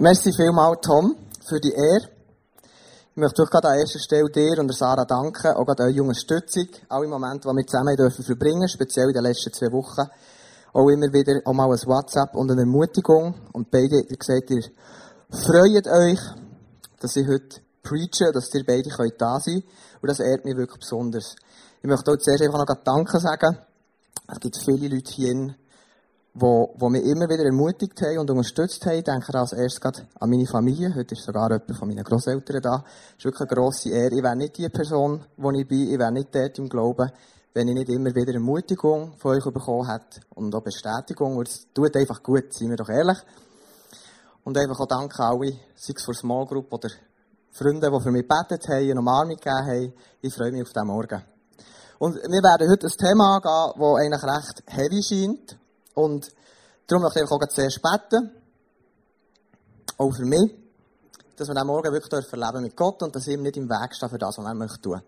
Merci vielmals, Tom, für die Ehre. Ich möchte euch gerade an erster Stelle dir und Sarah danken, auch gerade eure Unterstützung, alle Momente, die wir zusammen dürfen verbringen, speziell in den letzten zwei Wochen. Auch immer wieder auch mal ein WhatsApp und eine Ermutigung. Und beide, ihr gesagt, ihr freut euch, dass ich heute preache, dass ihr beide könnt da sein Und das ehrt mich wirklich besonders. Ich möchte auch zuerst einfach noch Danke sagen. Es gibt viele Leute hier, wo, wo mich immer wieder ermutigt haben und unterstützt haben. Ich denke als erstes gerade an meine Familie. Heute ist sogar jemand von meinen Großeltern da. Das ist wirklich eine grosse Ehre. Ich wäre nicht die Person, wo ich bin. Ich wäre nicht dort im Glauben, wenn ich nicht immer wieder Ermutigung von euch bekommen hätte und auch Bestätigung. Und es tut einfach gut, seien wir doch ehrlich. Und einfach auch danke alle, sei es für Small Group oder Freunde, die für mich gebetet haben, eine Umarmung gegeben haben. Ich freue mich auf diesen Morgen. Und wir werden heute ein Thema angehen, das eigentlich recht heavy scheint. Und darum möchte ich auch zuerst beten. Auch für mich. Dass wir am Morgen wirklich erleben mit Gott und dass ich ihm nicht im Weg stehe für das, was er möchte.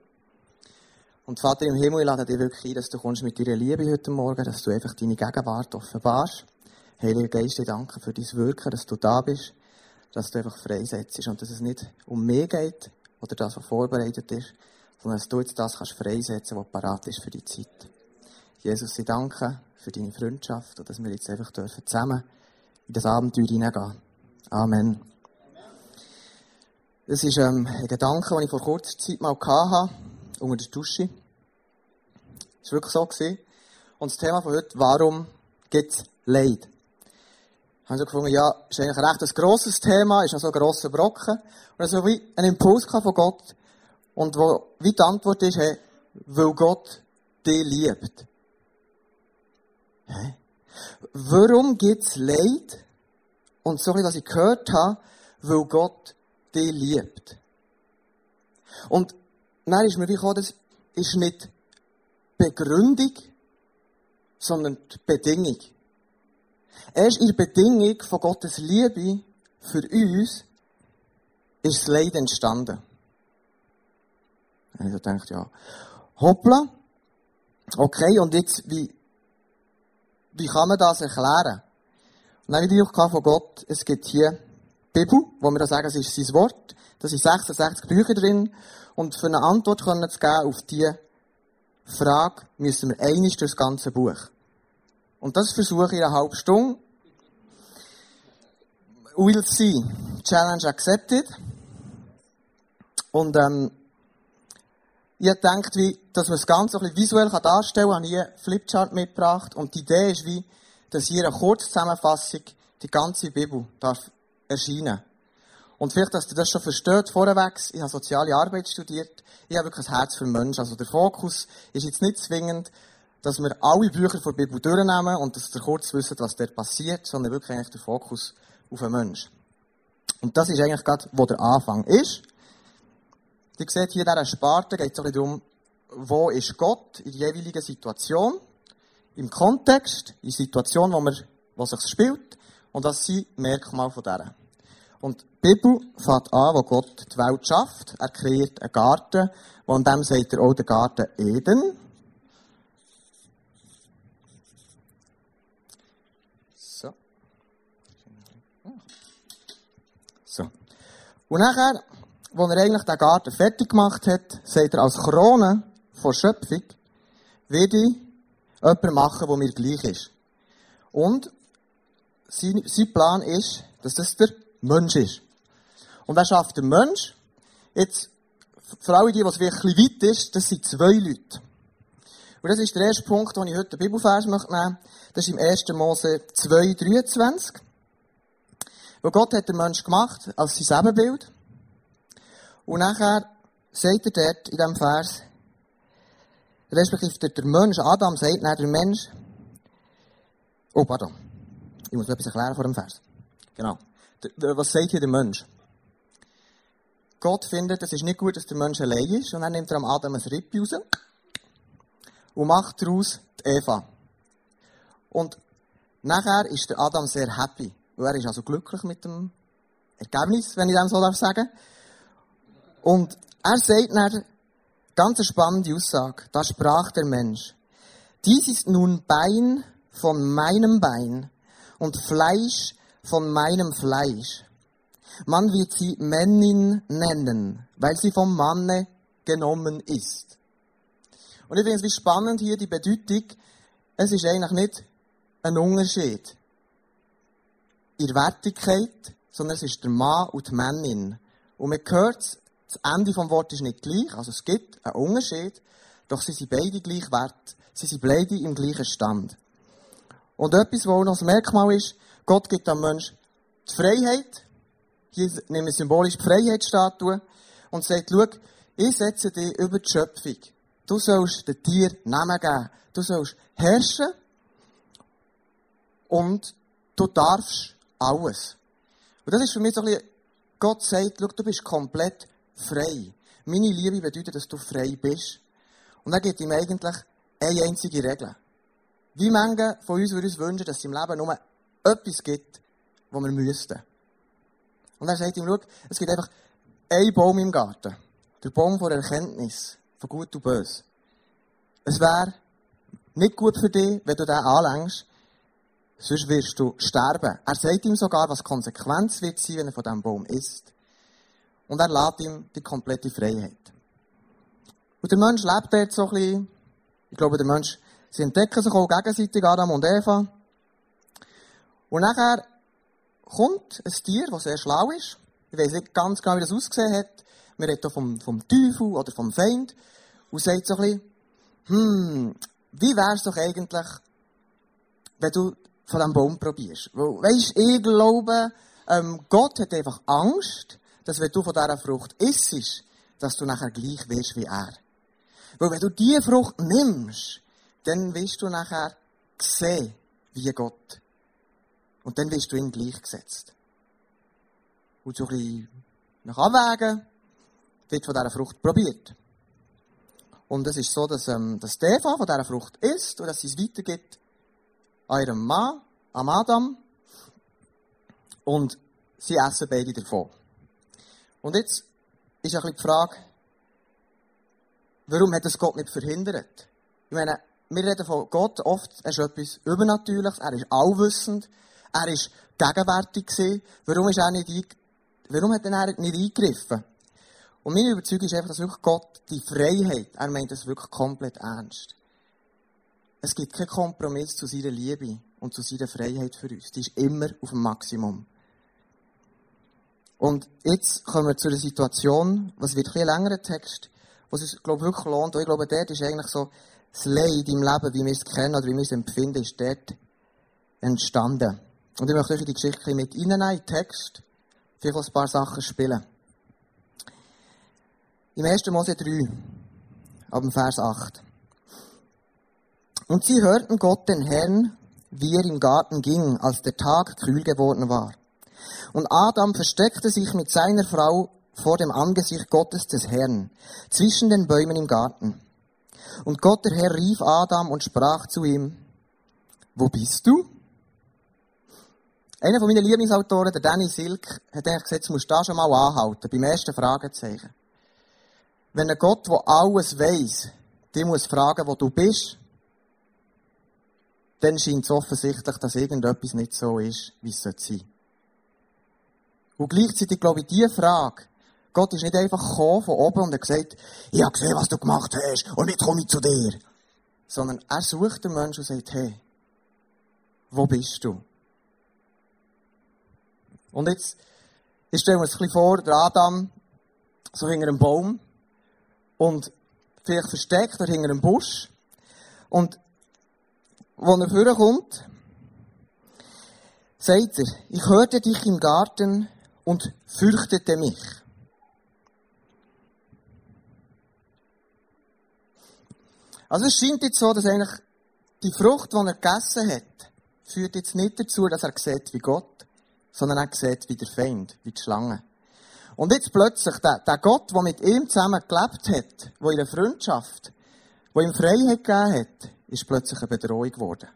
Und Vater im Himmel, ich lade dich wirklich ein, dass du kommst mit deiner Liebe heute Morgen, dass du einfach deine Gegenwart offenbarst. Heiliger Geist, ich danke für dein Wirken, dass du da bist, dass du einfach freisetzt und dass es nicht um mich geht oder das, was vorbereitet ist, sondern dass du jetzt das kannst freisetzen, was parat ist für die Zeit. Jesus, ich danke für deine Freundschaft und dass wir jetzt einfach dürfen zusammen in das Abenteuer hineingehen. Amen. Das ist ähm, ein Gedanke, den ich vor kurzer Zeit mal hatte, unter der Dusche. Das war wirklich so. Gewesen. Und das Thema von heute, warum gibt es Leid? Ich habe so gefunden, ja, ist eigentlich recht ein grosses Thema, ist auch so ein grosser Brocken. Und so wie ein Impuls von Gott. Und wo, wie die Antwort ist, hey, weil Gott dich liebt. Warum gibt es Leid? Und so wie was ich gehört habe, weil Gott dich liebt. Und dann ist mir gekommen, das ist nicht Begründung, sondern die Bedingung. Erst in der Bedingung von Gottes Liebe für uns ist das Leid entstanden. Und ich dachte, ja, hoppla, okay, und jetzt, wie, wie kann man das erklären? Und dann habe ich auch von Gott, es gibt hier die Bibel, wo wir sagen, es ist sein Wort. Da sind 66 Bücher drin. Und für eine Antwort können zu geben auf diese Frage, müssen wir einig durch das ganze Buch. Und das versuche ich in einer halben Stunde. We'll see. Challenge accepted. Und, ähm, ich denkt, wie, dass man das Ganze ein bisschen visuell darstellen kann, habe ich einen Flipchart mitgebracht. Und die Idee ist wie, dass hier eine Kurzzusammenfassung die ganze Bibel darf erscheinen. Und vielleicht, dass ihr das schon versteht, vorweg, ich habe soziale Arbeit studiert, ich habe wirklich ein Herz für Menschen. Also der Fokus ist jetzt nicht zwingend, dass wir alle Bücher der Bibel durchnehmen und dass ihr kurz wisst, was dort passiert, sondern wirklich eigentlich der Fokus auf den Menschen. Und das ist eigentlich gerade, wo der Anfang ist. Ihr seht hier in dieser Sparte geht es ein darum, wo ist Gott in der jeweiligen Situation, im Kontext, in der Situation, wo, man, wo sich spielt, und das sind Merkmale von dieser. Und die Bibel fängt an, wo Gott die Welt schafft. Er kreiert einen Garten, und dem sagt er auch den Garten Eden. So. So. Und nachher wo er eigentlich den Garten fertig gemacht hat, sagt er als Krone von Schöpfung, werde ich jemanden machen, der mir gleich ist. Und sein, sein Plan ist, dass das der Mensch ist. Und wer schafft den Mensch? Jetzt, für alle die, was wirklich weit ist, das sind zwei Leute. Und das ist der erste Punkt, den ich heute den Bibelvers nehmen möchte. Das ist im 1. Mose 2, 23. Wo Gott hat den Mensch gemacht als sein Ebenbild. Und nachher sagt er dort in diesem Vers, respektive der Mensch, Adam sagt dann der Mensch, oh, pardon, ich muss etwas erklären vor dem Vers. Genau. Was sagt hier der Mensch? Gott findet, es ist nicht gut, dass der Mensch allein ist, und dann nimmt er am Adam ein Rippe raus und macht daraus die Eva. Und nachher ist der Adam sehr happy, weil er ist also glücklich mit dem Ergebnis, wenn ich dem so sagen darf. Und er sagt dann, ganz spannende Aussage, da sprach der Mensch, dies ist nun Bein von meinem Bein und Fleisch von meinem Fleisch. Man wird sie Männin nennen, weil sie vom Manne genommen ist. Und ich finde es wie spannend hier die Bedeutung, es ist eigentlich nicht ein Unterschied in Wertigkeit, sondern es ist der Mann und die Männin. Und man hört, das Ende vom Wort ist nicht gleich, also es gibt einen Unterschied, doch sie sind beide gleich wert, sie sind beide im gleichen Stand. Und etwas, was auch noch das Merkmal ist, Gott gibt dem Menschen die Freiheit, hier nehmen wir symbolisch die Freiheitsstatue und sagt, schau, ich setze dich über die Schöpfung. Du sollst den Tier Namen geben. Du sollst herrschen und du darfst alles. Und das ist für mich so ein bisschen, Gott sagt, schau, du bist komplett frei. Meine Liebe bedeutet, dass du frei bist. Und er gibt ihm eigentlich eine einzige Regel. Wie manche von uns würden uns wünschen, dass es im Leben nur etwas gibt, was wir müssten. Und er sagt ihm, schau, es gibt einfach einen Baum im Garten. Der Baum von Erkenntnis, von Gut und Böse. Es wäre nicht gut für dich, wenn du den anlängst, sonst wirst du sterben. Er sagt ihm sogar, was Konsequenz wird sein, wenn er von diesem Baum isst. Und er lässt ihm die komplette Freiheit. Und der Mensch lebt dort so ein bisschen, ich glaube, der Mensch, sie entdecken sich auch gegenseitig, Adam und Eva. Und nachher kommt ein Tier, das sehr schlau ist. Ich weiß nicht ganz genau, wie das ausgesehen hat. Wir reden hier vom, vom Teufel oder vom Feind. Und sagt so ein bisschen, hm, wie wär's doch eigentlich, wenn du von diesem Baum probierst? Weil, weisst, ich glaube, ähm, Gott hat einfach Angst, dass wenn du von dieser Frucht isst, dass du nachher gleich wirst wie er. Weil wenn du diese Frucht nimmst, dann wirst du nachher sehen, wie Gott. Und dann wirst du ihm gleichgesetzt. Und so ein bisschen nach Abwägen wird von dieser Frucht probiert. Und es ist so, dass, ähm, dass Eva von dieser Frucht isst und dass sie es weitergibt an ihrem Mann, am Adam. Und sie essen beide davon. Und jetzt ist ein bisschen die Frage, warum hat es Gott nicht verhindert? Ich meine, wir reden von Gott oft, er ist etwas Übernatürliches, er ist allwissend, er ist gegenwärtig gewesen. Warum ist er nicht, warum hat er nicht eingegriffen? Und meine Überzeugung ist einfach, dass wirklich Gott die Freiheit, er meint das wirklich komplett ernst. Es gibt keinen Kompromiss zu seiner Liebe und zu seiner Freiheit für uns. Die ist immer auf dem Maximum. Und jetzt kommen wir zu der Situation, was wird ein längerer Text, was es, glaube ich, wirklich lohnt. Und ich glaube, dort ist eigentlich so, das Leid im Leben, wie wir es kennen oder wie wir es empfinden, ist dort entstanden. Und ich möchte euch die Geschichte mit reinnehmen, in den Text, vielleicht ein paar Sachen spielen. Im 1. Mose 3, ab dem Vers 8. Und sie hörten Gott den Herrn, wie er im Garten ging, als der Tag kühl geworden war. Und Adam versteckte sich mit seiner Frau vor dem Angesicht Gottes des Herrn, zwischen den Bäumen im Garten. Und Gott der Herr rief Adam und sprach zu ihm, Wo bist du? Einer von meinen Lieblingsautoren, der Danny Silk, hat eigentlich gesagt, du musst da schon mal anhalten, beim ersten Fragezeichen. Wenn ein Gott, der alles weiß, die muss fragen, wo du bist, dann scheint es offensichtlich, dass irgendetwas nicht so ist, wie es sein sollte. Und gleichzeitig glaube ich, diese Frage, Gott ist nicht einfach gekommen von oben und hat gesagt, ich habe gesehen, was du gemacht hast und jetzt komme ich zu dir. Sondern er sucht den Menschen und sagt, hey, wo bist du? Und jetzt, ich stelle mir ein bisschen vor, der Adam, so hinter einem Baum, und vielleicht versteckt oder hinter einem Busch. Und, wo er vorkommt, sagt er, ich hörte dich im Garten und fürchtete mich. Also es scheint jetzt so, dass eigentlich die Frucht, die er gegessen hat, führt jetzt nicht dazu, dass er sieht wie Gott, sondern er sieht wie der Feind, wie die Schlange. Und jetzt plötzlich, der, der Gott, der mit ihm zusammen gelebt hat, der der Freundschaft, der ihm Freiheit gegeben hat, ist plötzlich eine Bedrohung geworden.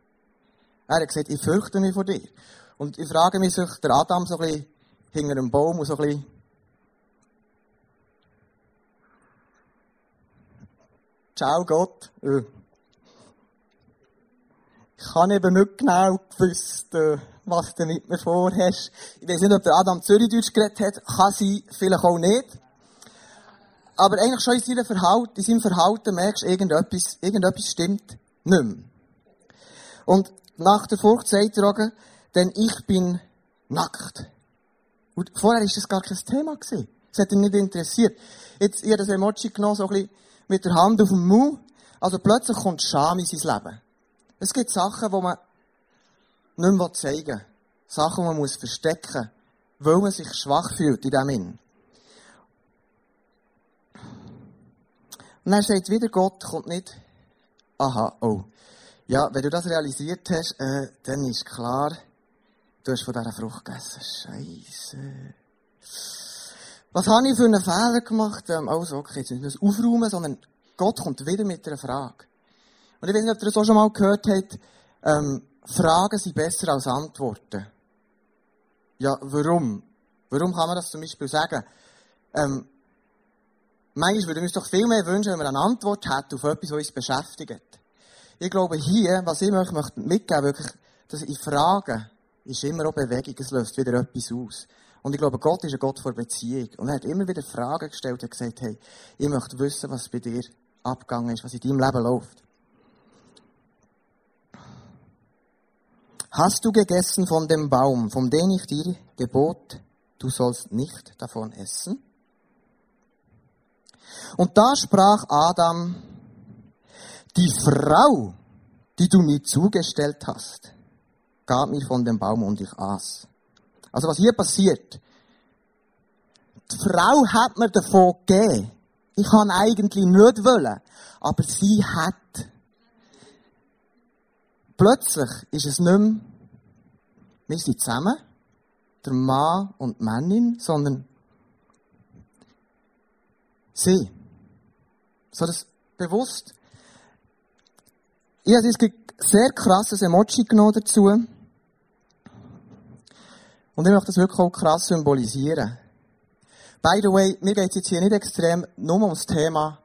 Er hat gesagt, ich fürchte mich vor dir. Und ich frage mich, sich der Adam so ein bisschen hinter einem Baum und so ein bisschen Ciao Gott. Äh. Ich habe eben nicht genau gewusst, äh, was du mit mir vorhast. Ich weiß nicht, ob der Adam Zürichdeutsch geredet hat. Kann sein, vielleicht auch nicht. Aber eigentlich schon in seinem Verhalten, in seinem Verhalten merkst du, irgendetwas, irgendetwas stimmt nicht mehr. Und nach der Furcht sagt er denn ich bin nackt. Und vorher war das gar kein Thema. Das hat ihn nicht interessiert. Jetzt, ich habe das Emoji genommen, so ein bisschen mit der Hand auf dem Mund. Also plötzlich kommt Scham in sein Leben. Es gibt Sachen, die man nicht mehr zeigen will. Sachen, die man muss verstecken muss, weil man sich schwach fühlt in dem Sinn. Und dann sagt wieder Gott, kommt nicht, aha, oh. Ja, wenn du das realisiert hast, äh, dann ist klar, du hast von dieser Frucht gegessen. Scheiße. Was habe ich für einen Fehler gemacht? Ähm, also, okay, jetzt nicht das aufräumen, sondern Gott kommt wieder mit einer Frage. Und ich weiß nicht, ob ihr das auch schon mal gehört habt, ähm, Fragen sind besser als Antworten. Ja, warum? Warum kann man das zum Beispiel sagen? Ähm, manchmal würden wir uns doch viel mehr wünschen, wenn wir eine Antwort hätten auf etwas, was uns beschäftigt. Ich glaube, hier, was ich euch mitgeben möchte, wirklich, dass in Fragen ist immer auch Bewegung, es löst wieder etwas aus. Und ich glaube, Gott ist ein Gott vor Beziehung. Und er hat immer wieder Fragen gestellt und gesagt, hey, ich möchte wissen, was bei dir abgegangen ist, was in deinem Leben läuft. Hast du gegessen von dem Baum, von dem ich dir gebot, du sollst nicht davon essen? Und da sprach Adam, die Frau, die du mir zugestellt hast, gab mir von dem Baum und ich aß. Also was hier passiert, die Frau hat mir davon gegeben. Ich kann eigentlich nicht wollen, aber sie hat. Plötzlich ist es nicht mehr, wir sind zusammen, der Mann und die Männin, sondern sie. So das bewusst. Ich habe ein sehr krasses Emoji genommen dazu. Und ich möchte das wirklich auch krass symbolisieren. By the way, mir geht es jetzt hier nicht extrem nur um das Thema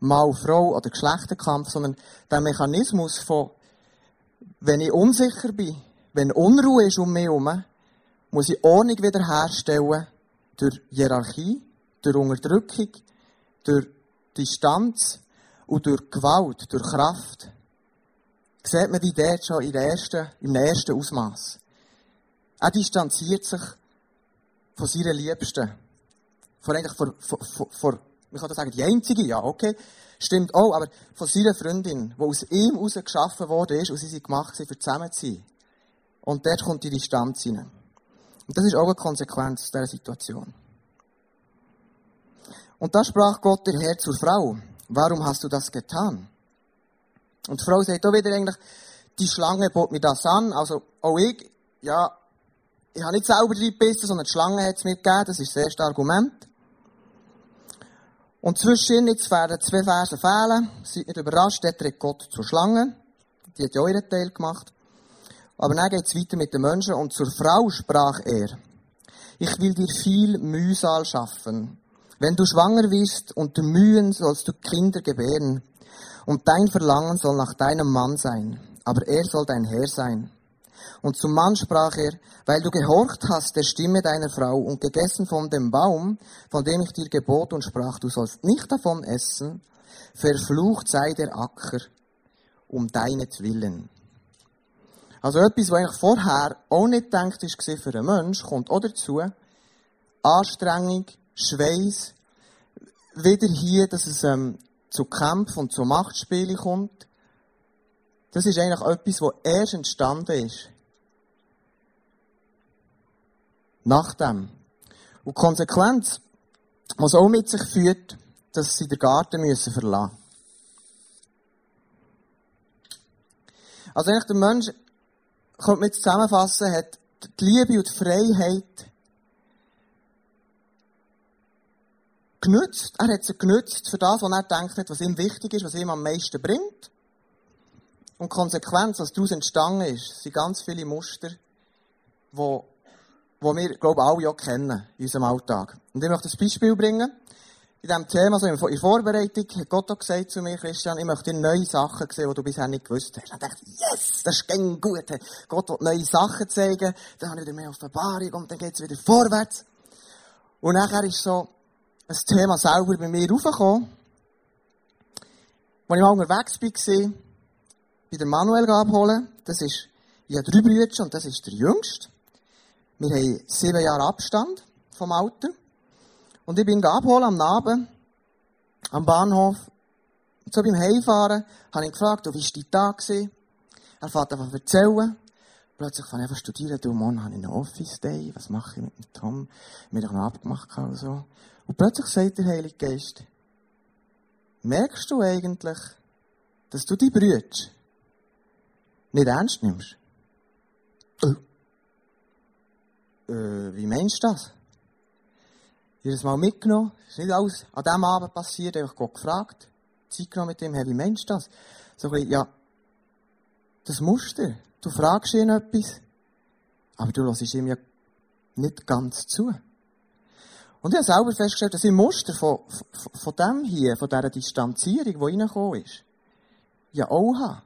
Mann-Frau oder Geschlechterkampf, sondern der Mechanismus von, wenn ich unsicher bin, wenn Unruhe ist um mich herum, muss ich Ordnung wiederherstellen durch Hierarchie, durch Unterdrückung, durch Distanz und durch Gewalt, durch Kraft. Sieht man die dort schon der ersten, im ersten Ausmaß. Er distanziert sich von seiner Liebsten. Von eigentlich vor, vor, vor, vor man kann das sagen, die einzige, ja, okay. Stimmt auch, aber von seiner Freundin, die aus ihm heraus geschaffen worden ist und sie sind gemacht sind, für zusammen zu sein. Und dort kommt die Distanz hinein. Und das ist auch eine Konsequenz dieser Situation. Und da sprach Gott der Herr zur Frau. Warum hast du das getan? Und die Frau sagt auch wieder eigentlich, die Schlange bot mir das an. Also auch ich, ja, ich habe nicht selber reingebissen, sondern die Schlange hat es mir gegeben. Das ist das erste Argument. Und zwischen jetzt werden zwei Verse fehlen. Seid nicht überrascht, der tritt Gott zur Schlange. Die hat ja euren Teil gemacht. Aber dann geht es weiter mit den Menschen. Und zur Frau sprach er, ich will dir viel Mühsal schaffen. Wenn du schwanger wirst, unter Mühen sollst du Kinder gebären. Und dein Verlangen soll nach deinem Mann sein. Aber er soll dein Herr sein. Und zum Mann sprach er, weil du gehorcht hast der Stimme deiner Frau und gegessen von dem Baum, von dem ich dir gebot und sprach, du sollst nicht davon essen, verflucht sei der Acker um deinetwillen. Also etwas, was eigentlich vorher auch nicht gedacht war für einen Mensch, kommt auch dazu. Anstrengung, Schweiß, wieder hier, dass es ähm, zu Kämpfen und zu Machtspielen kommt. Das ist eigentlich etwas, was erst entstanden ist. Nach dem. Und die Konsequenz, was auch mit sich führt, dass sie den Garten müssen verlassen müssen. Also eigentlich der Mensch könnte man zusammenfassen, hat die Liebe und die Freiheit genützt. Er hat sie genützt für das, was er denkt, was ihm wichtig ist, was ihm am meisten bringt. Und Konsequenz, was daraus entstanden ist, sind ganz viele Muster, die, die wir, glaube ich, alle auch kennen in unserem Alltag. Und ich möchte ein Beispiel bringen. in diesem Thema, so in Vorbereitung, hat Gott auch gesagt zu mir, Christian, ich möchte neue Sachen sehen, die du bisher nicht gewusst hast. Und ich dachte, yes, das ist gang gut. Gott will neue Sachen zeigen, dann habe ich wieder mehr Offenbarung und dann geht es wieder vorwärts. Und nachher ist so ein Thema selber bei mir raufgekommen. Als ich mal unterwegs war, bei der Manuel abholen, das ist, ich habe drei Brüder und das ist der jüngste. Wir haben sieben Jahre Abstand vom Alter. Und ich bin abholen am Abend, am Bahnhof. Und so beim Heimfahren habe ich gefragt, wie war dein Tag? Er fährt einfach erzählen. Plötzlich fange ich einfach studieren. Du, morgen habe ich einen Office Day. Was mache ich mit dem Tom? Wir haben noch abgemacht und so. Und plötzlich sagt der Heilige Geist, merkst du eigentlich, dass du die Brüder nicht ernst nimmst? Äh, äh wie meinst du das? jedes Mal mitgenommen. Ist nicht alles an diesem Abend passiert, einfach Gott gefragt. Zeit genommen mit dem, hey, wie meinst du das? So ein ja, das musst du. Du fragst ihn etwas, aber du lässt ihm ja nicht ganz zu. Und ich habe selber festgestellt, dass ich Muster von, von, von dem hier, von dieser Distanzierung, die reingekommen ist, ja auch habe.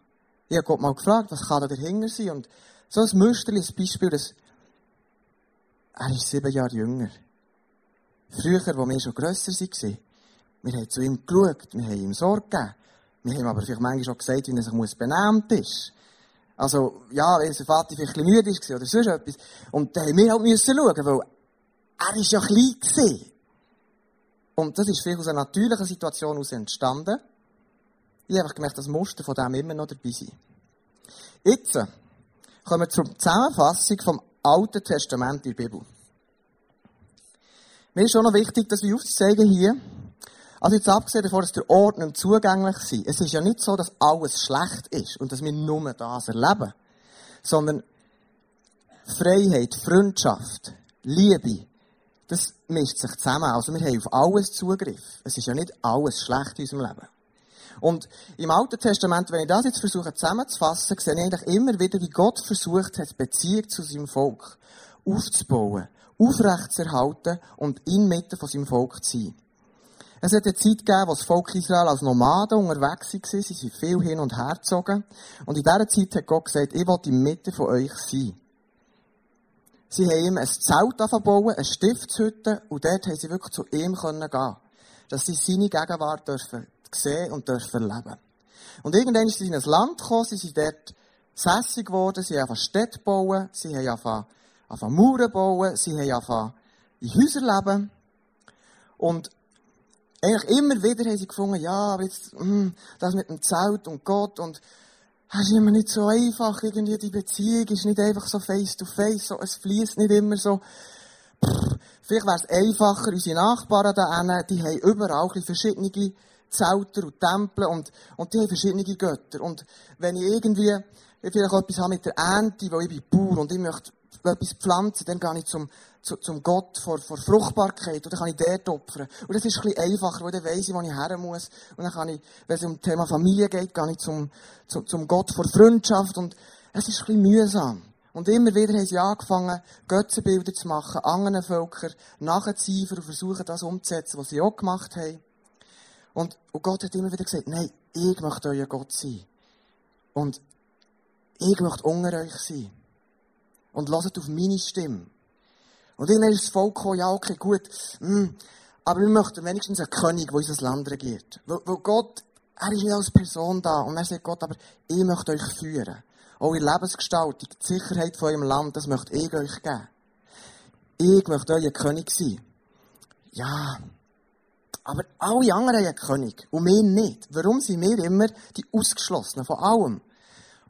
Ich habe Gott mal gefragt, was kann da dahinter sein? Und so ein Muster, ein Beispiel, dass er ist sieben Jahre jünger. Früher, als wir schon grösser waren, wir haben zu ihm geschaut, wir haben ihm Sorge gegeben. Wir haben aber vielleicht manchmal schon gesagt, wie er sich benehmt ist. Also, ja, wenn sein Vater vielleicht ein müde war oder sonst etwas. Und dann haben wir halt müssen schauen, weil er ist ja klein gewesen. Und das ist vielleicht aus einer natürlichen Situation heraus entstanden. Ich habe gemerkt, dass Muster von dem immer noch dabei sind. Jetzt kommen wir zur Zusammenfassung vom Alten Testament in der Bibel. Mir ist schon noch wichtig, das wir aufzeigen hier. Also jetzt abgesehen davon, dass der Ort nicht zugänglich ist. Es ist ja nicht so, dass alles schlecht ist und dass wir nur das erleben. Sondern Freiheit, Freundschaft, Liebe, das mischt sich zusammen. Also wir haben auf alles Zugriff. Es ist ja nicht alles schlecht in unserem Leben. Und im Alten Testament, wenn ich das jetzt versuche zusammenzufassen, sehe ich eigentlich immer wieder, wie Gott versucht hat, Beziehung zu seinem Volk aufzubauen aufrechtzuerhalten und inmitten von seinem Volk zu sein. Es hat eine Zeit gegeben, wo das Volk Israel als Nomaden unterwegs war. Sie sind viel hin und her gezogen. Und in dieser Zeit hat Gott gesagt, ich will in Mitte von euch sein. Sie haben ihm ein Zelt bauen, eine Stiftshütte, und dort haben sie wirklich zu ihm gehen können Dass sie seine Gegenwart dürfen sehen und dürfen leben. Und irgendwann sind sie in ein Land gekommen, sie sind dort sässig geworden, sie haben angefangen Städte bauen, sie haben angefangen angefangen Mauern bauen, sie haben angefangen in Häusern leben. Und eigentlich immer wieder haben sie gefunden, ja, aber jetzt, hm, das mit dem Zelt und Gott und es ist immer nicht so einfach, irgendwie die Beziehung ist nicht einfach so face to face, so, es fließt nicht immer so. Pff, vielleicht wäre es einfacher, unsere Nachbarn da die haben überall verschiedene Zelter und Tempel und, und die haben verschiedene Götter. Und wenn ich irgendwie, ich vielleicht etwas habe mit der Ernte, wo ich bin Bauer und ich möchte etwas pflanzen, dann gehe ich zum, zu, zum Gott vor, vor Fruchtbarkeit, oder kann ich dort opfern. Und das ist ein bisschen einfacher, weil dann weiss ich, wo ich her muss. Und dann kann ich, wenn es um das Thema Familie geht, gehe ich zum, zum, zum Gott vor Freundschaft. Und es ist ein bisschen mühsam. Und immer wieder haben sie angefangen, Götzenbilder zu machen, anderen Völkern nachzueifern und versuchen, das umzusetzen, was sie auch gemacht haben. Und, und Gott hat immer wieder gesagt, nein, ich möchte euer Gott sein. Und ich möchte unter euch sein und hört auf meine Stimme. Und irgendwann ist das Volk gekommen, ja, okay, gut, mm, aber wir möchten wenigstens einen König, der unser Land regiert. Weil, weil Gott, er ist nicht als Person da. Und er sagt Gott, aber ich möchte euch führen. Eure Lebensgestaltung, die Sicherheit von eurem Land, das möchte ich euch geben. Ich möchte euer König sein. Ja. Aber alle anderen haben einen König. Und wir nicht. Warum sind wir immer die Ausgeschlossenen von allem?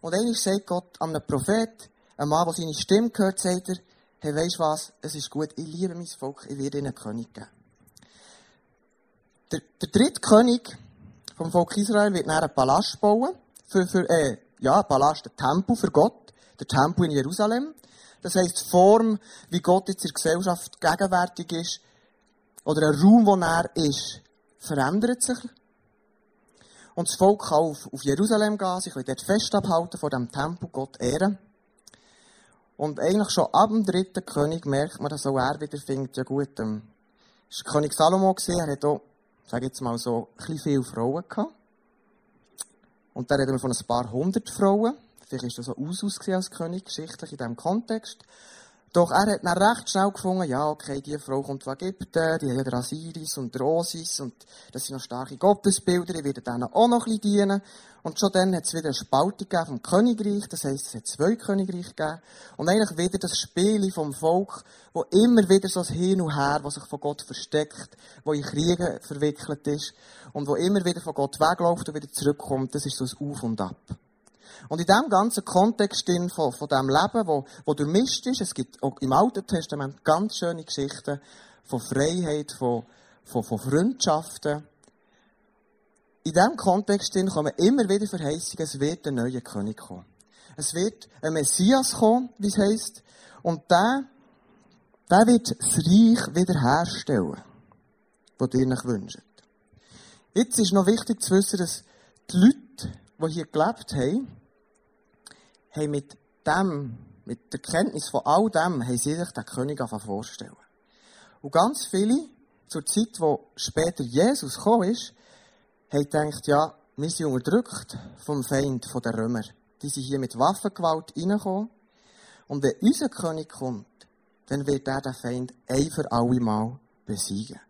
Und eigentlich sagt Gott an einem Prophet, ein Mann, der seine Stimme gehört, sagt er, hey, weisst was, es ist gut, ich liebe mein Volk, ich werde ihnen einen König geben. Der, der dritte König vom Volk Israel wird nachher einen Palast bauen, für, für, äh, ja, ein Palast, ein Tempel für Gott, der Tempel in Jerusalem. Das heisst, die Form, wie Gott in der Gesellschaft gegenwärtig ist, oder ein Raum, wo er ist, verändert sich. Und das Volk kann auf, auf Jerusalem gehen, sich dort fest abhalten vor dem Tempel, Gott ehren. Und eigentlich schon ab dem dritten König merkt man, dass auch er wieder findet, ja gut, ähm, ist König Salomo er hat auch sage jetzt mal so, ein viele Frauen gehabt. Und da reden wir von ein paar hundert Frauen. Vielleicht ist das so Usus als König, geschichtlich in diesem Kontext. Doch er hat dann recht schnell gefunden, ja, okay, die Frau kommt von Ägypten, die hat ja Asiris und Rosis und das sind noch starke Gottesbilder, die werden denen auch noch ein bisschen dienen. Und schon dann hat es wieder eine Spaltung vom Königreich, das heisst, es hat zwei Königreiche gegeben. Und eigentlich wieder das Spiel vom Volk, wo immer wieder so ein Hin und Her, was sich von Gott versteckt, wo in Kriegen verwickelt ist und wo immer wieder von Gott wegläuft und wieder zurückkommt, das ist so ein Auf und Ab. Und in diesem ganzen Kontext von, von diesem Leben, wo, wo durchmischt ist, es gibt auch im Alten Testament ganz schöne Geschichten von Freiheit, von, von, von Freundschaften. In diesem Kontext kommen immer wieder Verheißungen, es wird ein neuer König kommen. Es wird ein Messias kommen, wie es heisst. Und der, der wird das Reich wiederherstellen, das ihr euch wünscht. Jetzt ist noch wichtig zu wissen, dass die Leute, die hier gelebt haben, haben mit dem, mit der Kenntnis von all dem, haben sie sich den König vorstellen. Und ganz viele, zur Zeit, wo später Jesus gekommen ist, haben gedacht, ja, wir sind unterdrückt vom Feind, den Römer. Die sind hier mit Waffengewalt reingekommen. Und wenn unser König kommt, dann wird er den Feind ein für alle Mal besiegen.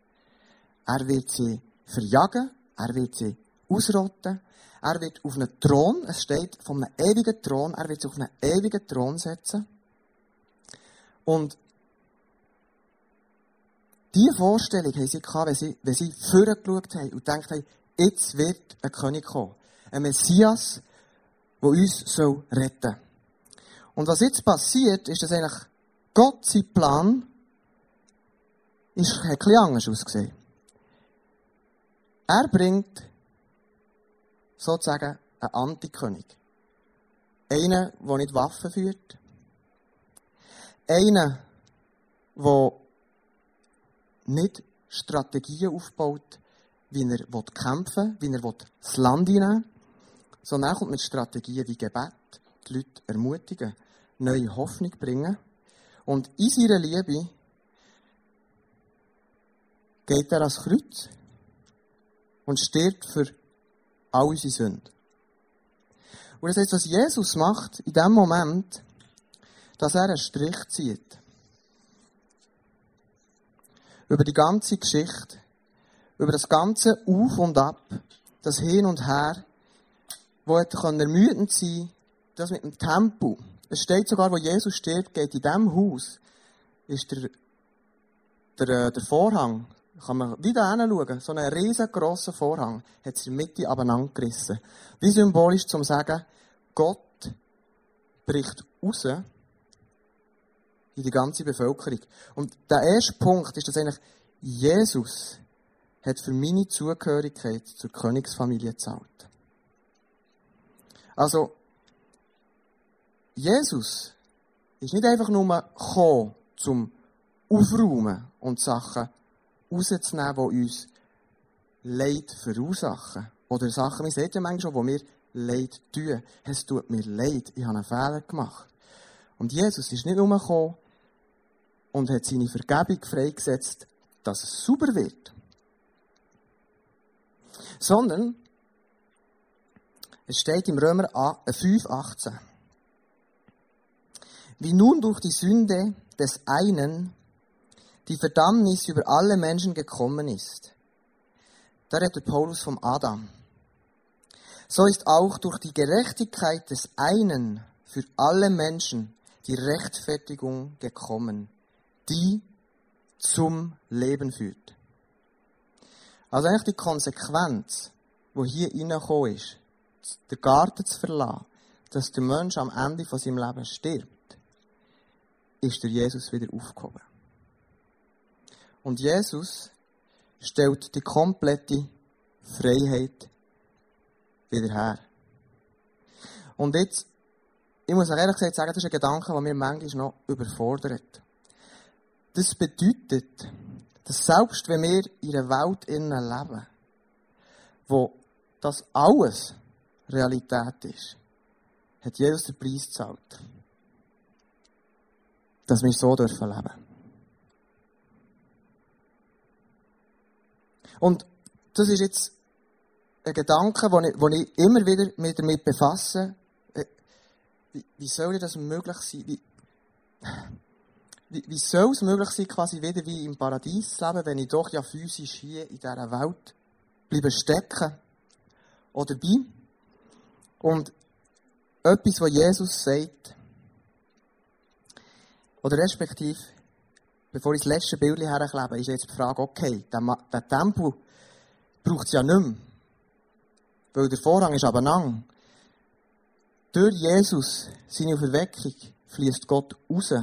Er wird sie verjagen, er wird sie ausrotten, er wird auf einen Thron, es steht von einem ewigen Thron, er wird sich auf einen ewigen Thron setzen. Und diese Vorstellung haben sie gehabt, wenn sie, wenn sie vorgeschaut haben und gedacht haben, jetzt wird ein König kommen. Ein Messias, der uns soll retten Und was jetzt passiert, ist, dass eigentlich Gott sein Plan ist, hat ein anders ausgesehen. Er bringt sozusagen ein Antikönig. Einer, der nicht Waffen führt. Einer, der nicht Strategien aufbaut, wie er kämpfen will, wie er das Land einnehmen will, sondern er kommt mit Strategien wie Gebet, die Leute ermutigen, neue Hoffnung bringen. Und in seiner Liebe geht er ans Kreuz und stirbt für all unsere Sünden. Und das heißt, was Jesus macht in dem Moment, dass er einen Strich zieht. Über die ganze Geschichte, über das ganze Auf und Ab, das Hin und Her, wo hätte ermüdend sein das mit dem Tempo. Es steht sogar, wo Jesus stirbt, geht in diesem Haus, ist der, der, der Vorhang kann man wieder hinschauen. So einen riesengroßen Vorhang hat sie in der Mitte abeinander gerissen. Wie symbolisch zum sagen, Gott bricht raus in die ganze Bevölkerung. Und der erste Punkt ist, dass eigentlich Jesus hat für meine Zugehörigkeit zur Königsfamilie gezahlt. Also, Jesus ist nicht einfach nur gekommen, zum Aufräumen und Sachen rauszunehmen, die uns Leid verursachen. Oder Sachen, wir sehen ja manchmal schon, wo wir Leid tun. Es tut mir leid, ich habe einen Fehler gemacht. Und Jesus ist nicht umgekommen und hat seine Vergebung freigesetzt, dass es super wird. Sondern, es steht im Römer 5,18. Wie nun durch die Sünde des einen die Verdammnis über alle Menschen gekommen ist. Da redet Paulus vom Adam. So ist auch durch die Gerechtigkeit des einen für alle Menschen die Rechtfertigung gekommen, die zum Leben führt. Also eigentlich die Konsequenz, wo hier reingekommen ist, den Garten zu verlassen, dass der Mensch am Ende von seinem Leben stirbt, ist durch Jesus wieder aufgehoben. Und Jesus stellt die komplette Freiheit wieder her. Und jetzt, ich muss auch ehrlich gesagt sagen, das ist ein Gedanke, der mir manchmal noch überfordert. Das bedeutet, dass selbst wenn wir in einer Welt leben, wo das alles Realität ist, hat Jesus den Preis gezahlt. Dass wir so dürfen leben. Und das ist jetzt ein Gedanke, wo ich, wo ich immer wieder mich damit befasse. Äh, wie, wie soll das möglich sein? Wie, wie, wie soll es möglich sein, quasi wieder wie im Paradies zu leben, wenn ich doch ja physisch hier in dieser Welt bleibe stecken oder bin? Und etwas, was Jesus sagt, oder respektive, bevor ich das letzte Bild herklebe, ist jetzt die Frage, okay, der, Tempel braucht es ja nicht mehr. Weil der Vorhang ist aber lang. Durch Jesus, seine Verweckung, fließt Gott raus.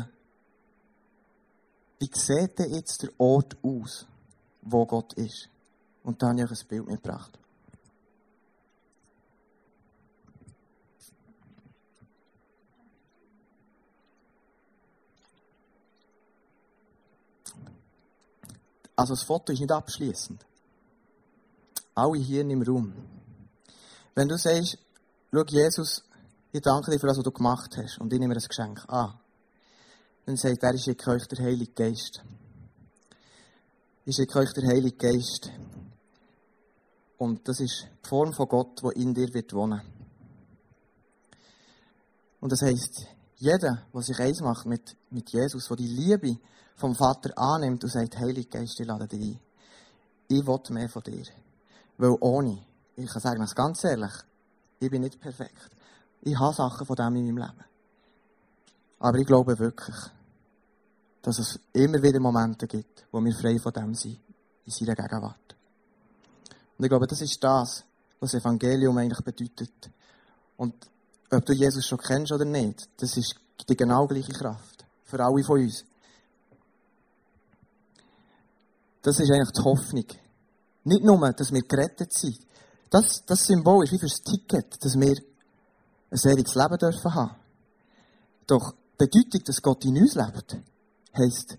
Wie sieht denn jetzt der Ort aus, wo Gott ist? Und da habe ich euch ein Bild mitgebracht. Also das Foto ist nicht abschließend. Alle hier im Raum. Wenn du sagst, schau Jesus, ich danke dir für das, was du gemacht hast und ich nehme das Geschenk an, dann sagt er, ich schicke euch der Heilige Geist. Ich schicke euch der Heilige Geist. Und das ist die Form von Gott, die in dir wird wohnen. Und das heisst, jeder, der sich eins macht mit, mit Jesus, der die Liebe vom Vater annimmt und sagt, Heilige Geist, ich lade dich ein. Ich will mehr von dir. Weil ohne, ich kann sagen, das ganz ehrlich, ich bin nicht perfekt. Ich habe Sachen von dem in meinem Leben. Aber ich glaube wirklich, dass es immer wieder Momente gibt, wo wir frei von dem sind, in seiner Gegenwart. Und ich glaube, das ist das, was das Evangelium eigentlich bedeutet. Und ob du Jesus schon kennst oder nicht, das ist die genau gleiche Kraft. Für alle von uns. Das ist eigentlich die Hoffnung. Nicht nur, dass wir gerettet sind. Das, das Symbol ist wie fürs Ticket, dass wir ein ewiges Leben dürfen haben. Doch die Bedeutung, dass Gott in uns lebt, heisst,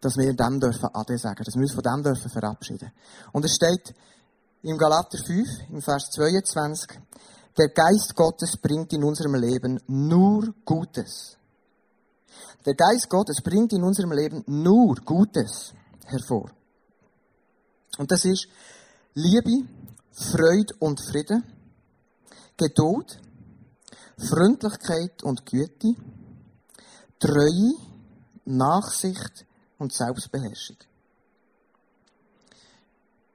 dass wir dem dürfen Ade sagen, dass wir uns von dem dürfen verabschieden. Und es steht im Galater 5, im Vers 22, der Geist Gottes bringt in unserem Leben nur Gutes. Der Geist Gottes bringt in unserem Leben nur Gutes hervor. Und das ist Liebe, Freude und Frieden, Geduld, Freundlichkeit und Güte, Treue, Nachsicht und Selbstbeherrschung.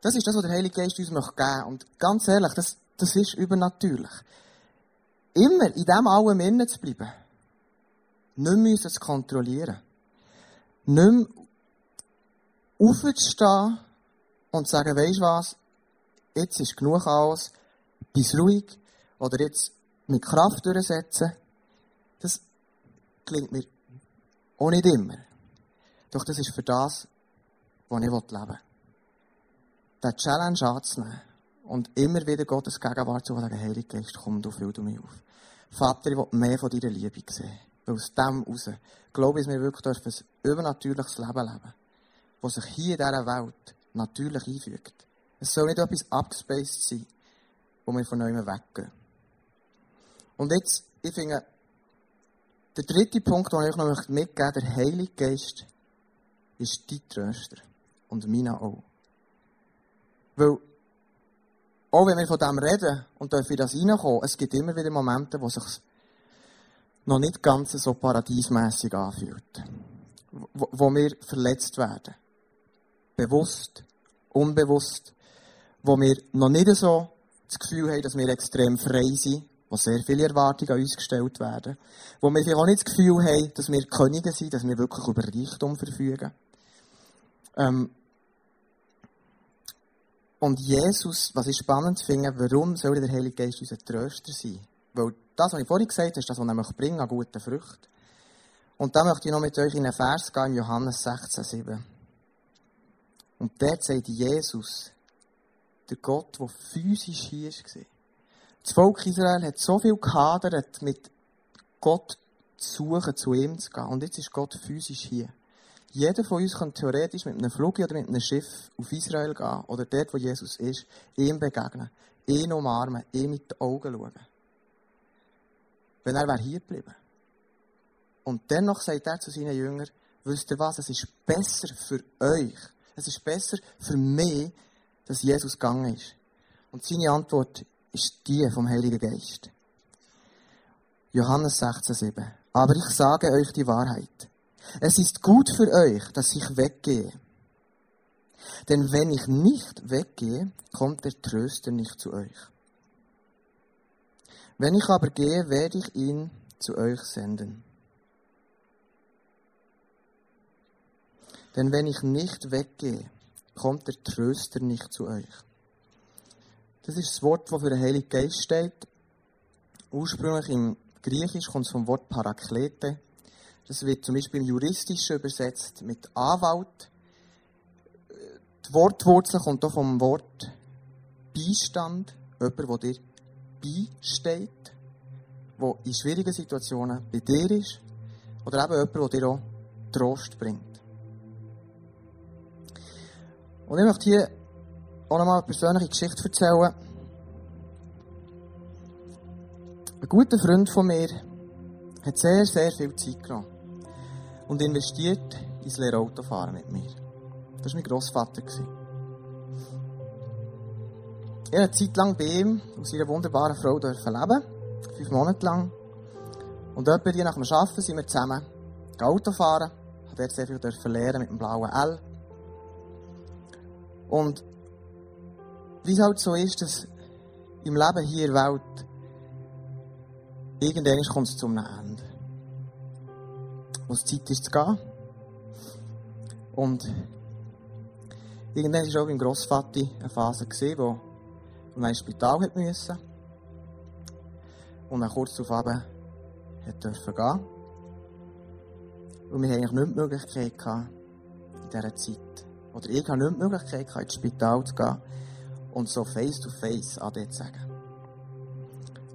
Das ist das, was der Heilige Geist uns möchte geben. Und ganz ehrlich, das, das ist übernatürlich. Immer in dem allem innen zu bleiben. Nicht müssen zu kontrollieren. Nicht mehr aufzustehen und zu sagen, weisst was, jetzt ist genug alles, bist ruhig, oder jetzt mit Kraft durchsetzen. Das klingt mir auch nicht immer. Doch das ist für das, was ich leben will. Den Challenge anzunehmen und immer wieder Gottes Gegenwart zu sagen, Heilige Geist, komm, du füll mich auf. Vater, ich will mehr von deiner Liebe sehen. Weil aus dem heraus glaube ich, dass wir wirklich ein übernatürliches Leben leben das sich hier in dieser Welt natürlich einfügt. Es soll nicht etwas abgespaced sein, wo wir von neuem weggehen. Und jetzt, ich finde, der dritte Punkt, den ich euch noch mitgeben möchte, der Heilige Geist, ist dein Tröster. Und meiner auch. Weil, auch wenn wir von dem reden und dürfen das reinkommen, es gibt immer wieder Momente, wo sich noch nicht ganz so paradiesmässig anfühlt. Wo, wo wir verletzt werden. Bewusst, unbewusst. Wo wir noch nicht so das Gefühl haben, dass wir extrem frei sind wo sehr viele Erwartungen an uns gestellt werden, wo wir auch nicht das Gefühl haben, dass wir Könige sind, dass wir wirklich über Reichtum verfügen. Ähm und Jesus, was ich spannend finde, warum soll der Heilige Geist unser Tröster sein? Weil das, was ich vorhin gesagt habe, ist das, was er bringen an guten Früchten. Und da möchte ich noch mit euch in einen Vers gehen, in Johannes 16, 7. Und dort sagt Jesus, der Gott, der physisch hier war, das Volk Israel hat so viel gehadert, mit Gott zu suchen, zu ihm zu gehen. Und jetzt ist Gott physisch hier. Jeder von uns kann theoretisch mit einem Flug oder mit einem Schiff auf Israel gehen oder dort, wo Jesus ist, ihm begegnen, ihn umarmen, ihm mit den Augen schauen. Wenn er wäre hier geblieben. Und dennoch sagt er zu seinen Jüngern, wisst ihr was, es ist besser für euch, Es ist besser für mich, dass Jesus gegangen ist. Und seine Antwort ist die vom Heiligen Geist. Johannes 16,7. Aber ich sage euch die Wahrheit. Es ist gut für euch, dass ich weggehe. Denn wenn ich nicht weggehe, kommt der Tröster nicht zu euch. Wenn ich aber gehe, werde ich ihn zu euch senden. Denn wenn ich nicht weggehe, kommt der Tröster nicht zu euch. Das ist das Wort, das für den Heiligen Geist steht. Ursprünglich im Griechisch kommt es vom Wort Paraklete. Das wird zum Beispiel im Juristischen übersetzt mit Anwalt. Die Wortwurzel kommt auch vom Wort Beistand. Jemand, der dir beisteht, der in schwierigen Situationen bei dir ist. Oder eben jemand, der dir auch Trost bringt. Und ich möchte hier auch nochmal eine persönliche Geschichte erzählen. Ein guter Freund von mir hat sehr, sehr viel Zeit genommen und investiert ins Lehrautofahren mit mir. Das war mein Grossvater. Ich eine Zeit lang bei ihm und seiner wunderbaren Frau leben fünf Monate lang. Und etwa die nach dem Arbeiten sind wir zusammen Auto fahren. Ich durfte sehr viel lernen mit dem blauen L. Und wie es halt so ist, dass im Leben hier in der Welt irgendwann kommt es zum Ende. Wo es Zeit ist zu gehen. Und irgendwann war auch beim Grossvater eine Phase, gewesen, wo er ins Spital hat müssen. Und dann kurz darauf hat dürfen gehen. Und wir hatten eigentlich nicht die Möglichkeit gehabt, in dieser Zeit. Oder ich hatte nicht die Möglichkeit gehabt, ins Spital zu gehen und so face to face an dir zu sagen.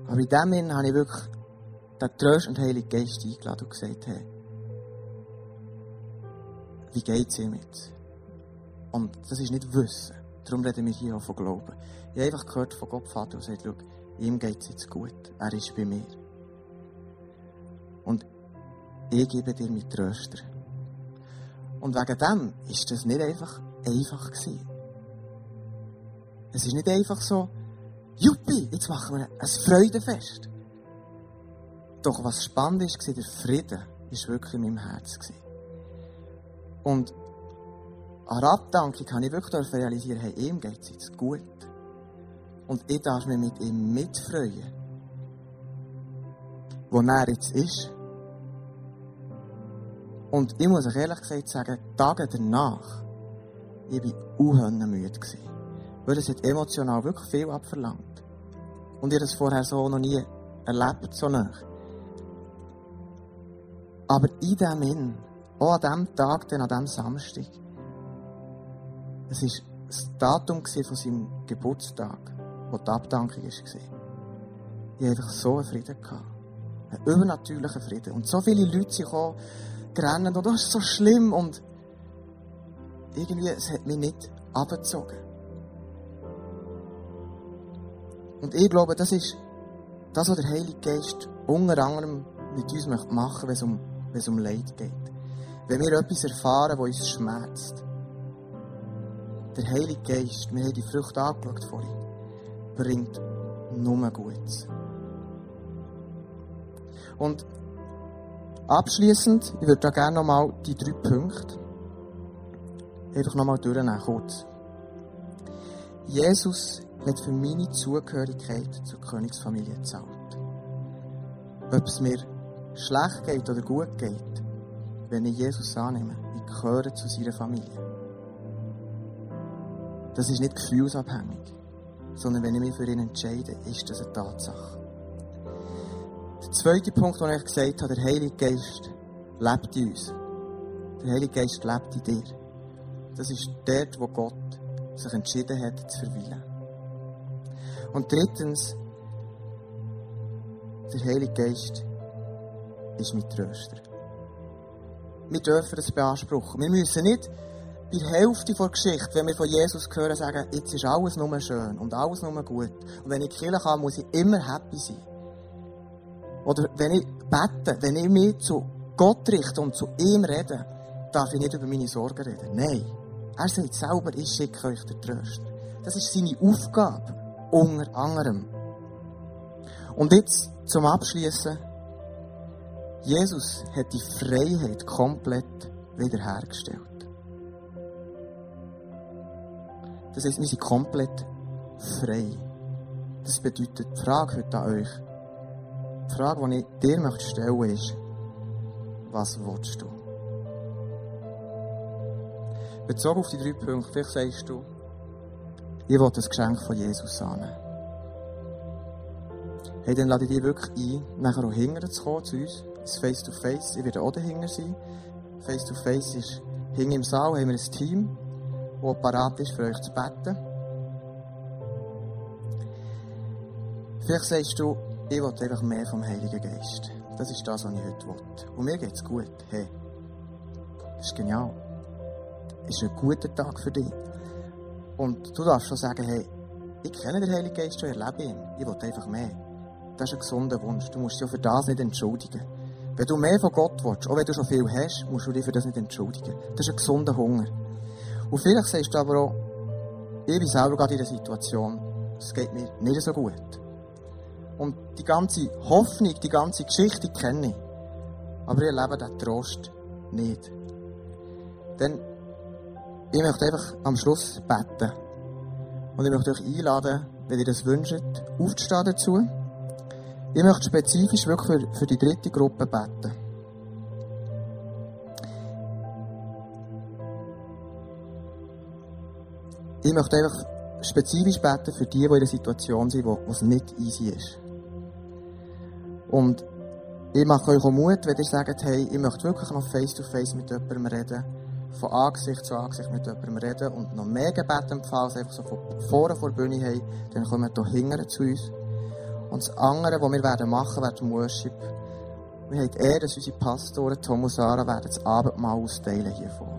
Aber in dem Sinne habe ich wirklich den Tröst und Heiligen Geist eingeladen und gesagt, hey, wie geht es ihm jetzt? Und das ist nicht Wissen. Darum reden wir hier auch von Glauben. Ich habe einfach gehört von Gott Vater, der sagt, schau, ihm geht es jetzt gut. Er ist bei mir. Und ich gebe dir mit Tröster. Und wegen dem ist das nicht einfach einfach gewesen. Es ist nicht einfach so, Juppie, jetzt machen wir ein Freudenfest. Doch was spannend war, der Frieden war wirklich in meinem Herz. Und an Abdankung habe ich wirklich realisieren, hey, ihm geht es jetzt gut. Und ich darf mich mit ihm mitfreuen. Wo er jetzt ist. Und ich muss euch ehrlich gesagt sagen, Tage danach, ich war unhönnenmüde. Weil es hat emotional wirklich viel abverlangt. Und ich habe das vorher so noch nie erlebt, so nah. Aber in dem Inn, auch an diesem Tag, dann an diesem Samstag, es war das Datum von seinem Geburtstag, wo die Abdankung war. Ich hatte einfach so einen Frieden. Einen übernatürlichen Frieden. Und so viele Leute sind gekommen, gerannt und das ist so schlimm und irgendwie, es hat mich nicht abgezogen. Und ich glaube, das ist das, was der Heilige Geist unter anderem mit uns machen möchte, wenn es um, wenn es um Leid geht. Wenn wir etwas erfahren, das uns schmerzt. Der Heilige Geist, wir haben die Frucht angeschaut vorhin, bringt nur Gutes. Und abschließend, ich würde da gerne nochmal die drei Punkte einfach nochmal durchnehmen, kurz. Jesus hat für meine Zugehörigkeit zur Königsfamilie gezahlt. Ob es mir schlecht geht oder gut geht, wenn ich Jesus annehme, ich gehöre zu seiner Familie. Das ist nicht gefühlsabhängig, sondern wenn ich mich für ihn entscheide, ist das eine Tatsache. Der zweite Punkt, den ich gesagt habe, der Heilige Geist lebt in uns. Der Heilige Geist lebt in dir. Das ist dort, wo Gott sich entschieden hat, zu verweilen. Und drittens, der Heilige Geist ist mein Tröster. Wir dürfen das beanspruchen. Wir müssen nicht der Hälfte der Geschichte, wenn wir von Jesus hören, sagen, jetzt ist alles nur schön und alles nur gut. Und wenn ich Kirche kann, muss ich immer happy sein. Oder wenn ich bete, wenn ich mich zu Gott richte und zu ihm rede, darf ich nicht über meine Sorgen reden. Nein. Er sagt selber, ich schicke euch den Tröst. Das ist seine Aufgabe, unter anderem. Und jetzt zum Abschließen. Jesus hat die Freiheit komplett wiederhergestellt. Das heißt, wir sind komplett frei. Das bedeutet, die Frage heute an euch, die Frage, die ich dir möchte stellen ist, was willst du? Bezogen auf die drei Punkte, vielleicht sagst du, ich will das Geschenk von Jesus annehmen. Hey, dann lade ich dich wirklich ein, nachher auch hinterher zu kommen zu uns, ins Face-to-Face. Ich werde auch dahinter sein. Face-to-Face ist, hinten im Saal haben wir ein Team, das parat ist, für euch zu beten. Vielleicht sagst du, ich will einfach mehr vom Heiligen Geist. Das ist das, was ich heute will. Und mir geht es gut. Hey, das ist genial. Das ist ein guter Tag für dich. Und du darfst schon sagen, hey, ich kenne den Heiligen Geist schon, erlebe ihn. Ich will einfach mehr. Das ist ein gesunder Wunsch. Du musst dich für das nicht entschuldigen. Wenn du mehr von Gott willst, auch wenn du schon viel hast, musst du dich für das nicht entschuldigen. Das ist ein gesunder Hunger. Und vielleicht sagst du aber auch, ich bin selber gerade in der Situation, es geht mir nicht so gut. Und die ganze Hoffnung, die ganze Geschichte kenne ich. Aber ich erlebe diesen Trost nicht. Denn ich möchte einfach am Schluss beten. Und ich möchte euch einladen, wenn ihr das wünscht, aufzustehen dazu. Ich möchte spezifisch wirklich für, für die dritte Gruppe beten. Ich möchte einfach spezifisch beten für die, die in einer Situation sind, wo es nicht easy ist. Und ich mache euch auch Mut, wenn ihr sagt, hey, ich möchte wirklich noch face-to-face -face mit jemandem reden, von Angesicht zu Angesicht mit jemandem reden und noch mehr Gebet empfehlen, als einfach so von vorne vor der Bühne haben, dann kommen wir hier hinten zu uns. Und das andere, was wir werden machen werden, Worship, wir haben Ehre, dass unsere Pastoren Tom und Sarah werden das Abendmahl austeilen hier vor.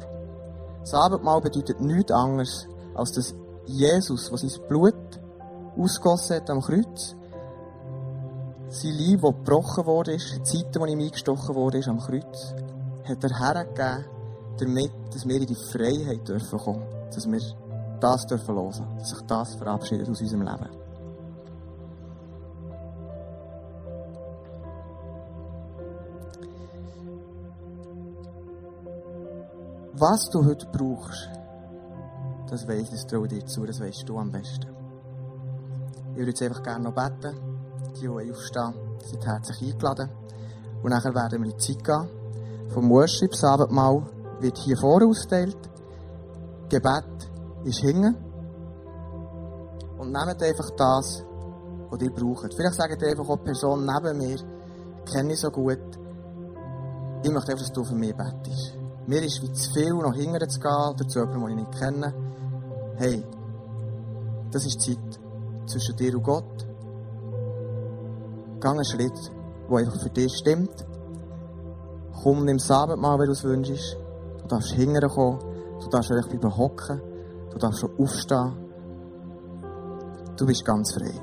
Das Abendmahl bedeutet nichts anderes, als dass Jesus, was sein Blut ausgossen hat am Kreuz, sein Leib, das gebrochen wurde, die Zeiten, wo ihm eingestochen wurde, am Kreuz, hat er hergegeben, damit, dass wir in die Freiheit dürfen kommen, dass wir das dürfen hören, dass sich das verabschiedet aus unserem Leben. Was du heute brauchst, das weiss ich, das traue dir zu, das weißt du am besten. Ich würde jetzt einfach gerne noch beten. Die, die aufstehen, sind herzlich eingeladen. Und nachher werden wir in die Zeit gehen. Vom Worship, das Abendmahl, wird hier vorne ausgeteilt. Gebet ist hinten. Und nehmt einfach das, was ihr braucht. Vielleicht sagt ihr einfach auch die Person neben mir, kenne ich so gut, ich möchte einfach, dass du für mich betest. Mir ist wie zu viel, noch hinterher zu gehen oder zu jemandem, den ich nicht kenne. Hey, das ist die Zeit zwischen dir und Gott. Geh einen Schritt, der einfach für dich stimmt. Komm, nimm das Abendmahl, wenn du es wünschst. Du darfst hinterher kommen. Du darfst vielleicht bleiben hocken. Du darfst schon aufstehen. Du bist ganz frei.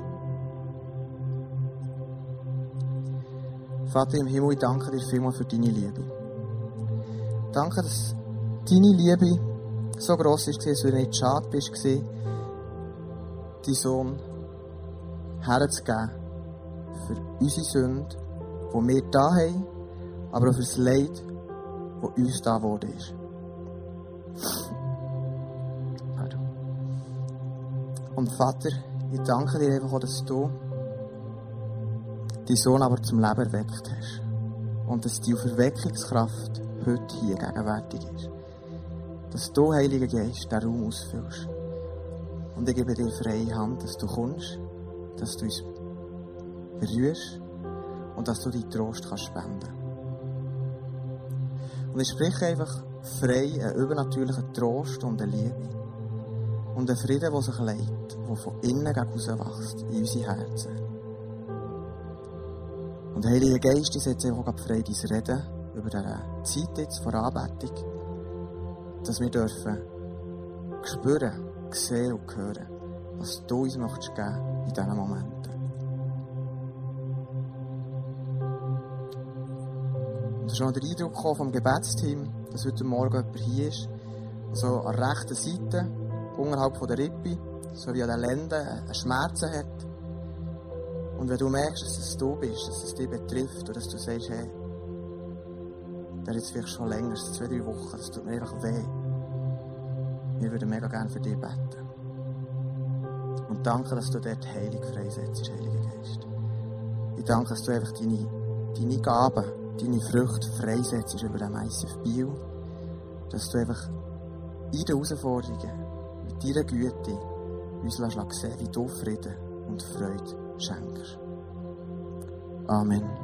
Vater im Himmel, ich danke dir vielmals für deine Liebe. Danke, dass deine Liebe so gross war, dass du nicht schade bist, deinen Sohn herzugeben für unsere Sünde, die wir da haben, aber auch für das Leid, das uns da geworden ist. Und Vater, ich danke dir einfach auch, dass du deinen Sohn aber zum Leben erweckt hast. Und dass die Auferweckungskraft heute hier gegenwärtig ist. Dass du, Heiliger Geist, den Raum ausfüllst. Und ich gebe dir freie Hand, dass du kommst, dass du uns berührst und dass du deinen Trost kannst spenden Und ich spreche einfach frei einen übernatürlichen Trost und eine Liebe. Und einen Frieden, der sich leitet, der von innen gegen wächst, in unsere Herzen. Und Heiliger Geist, ich setze einfach frei dein Reden über diese Zeit jetzt vor Anbetung, dass wir dürfen spüren, sehen und hören, was du uns möchtest geben in diesen Momenten. Und es ist noch der Eindruck vom Gebetsteam, dass heute Morgen jemand hier ist, so an der rechten Seite, unterhalb der Rippe, so wie an den Lenden, einen Schmerzen hat. Und wenn du merkst, dass es du bist, dass es dich betrifft und dass du sagst, hey, der jetzt vielleicht schon länger, zwei, drei Wochen, das tut mir einfach weh. Wir würden mega gerne für dich beten. Und danke, dass du dort Heilung freisetzt, Heiliger Geist. Ich danke, dass du einfach deine, deine Gaben, deine Früchte freisetzt über den ICF Bio. Dass du einfach in den Herausforderungen, mit deiner Güte, uns sehen wie du Frieden und Freude schenkst. Amen.